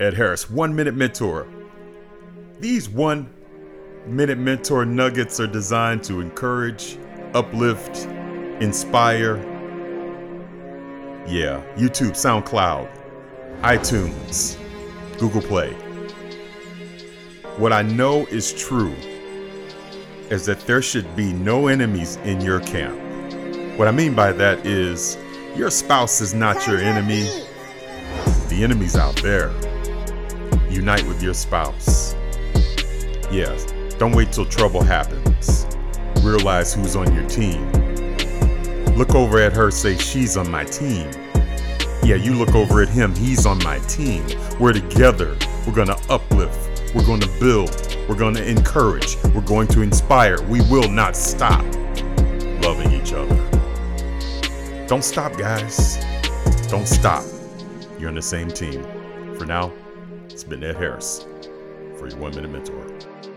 Ed Harris, One Minute Mentor. These One Minute Mentor nuggets are designed to encourage, uplift, inspire. Yeah, YouTube, SoundCloud, iTunes, Google Play. What I know is true is that there should be no enemies in your camp. What I mean by that is your spouse is not your enemy. The enemy's out there. Unite with your spouse. Yes, don't wait till trouble happens. Realize who's on your team. Look over at her, say, She's on my team. Yeah, you look over at him, he's on my team. We're together. We're gonna uplift. We're gonna build. We're gonna encourage. We're going to inspire. We will not stop loving each other. Don't stop, guys. Don't stop. You're on the same team. For now, it's been Ed Harris for your One Minute Mentor.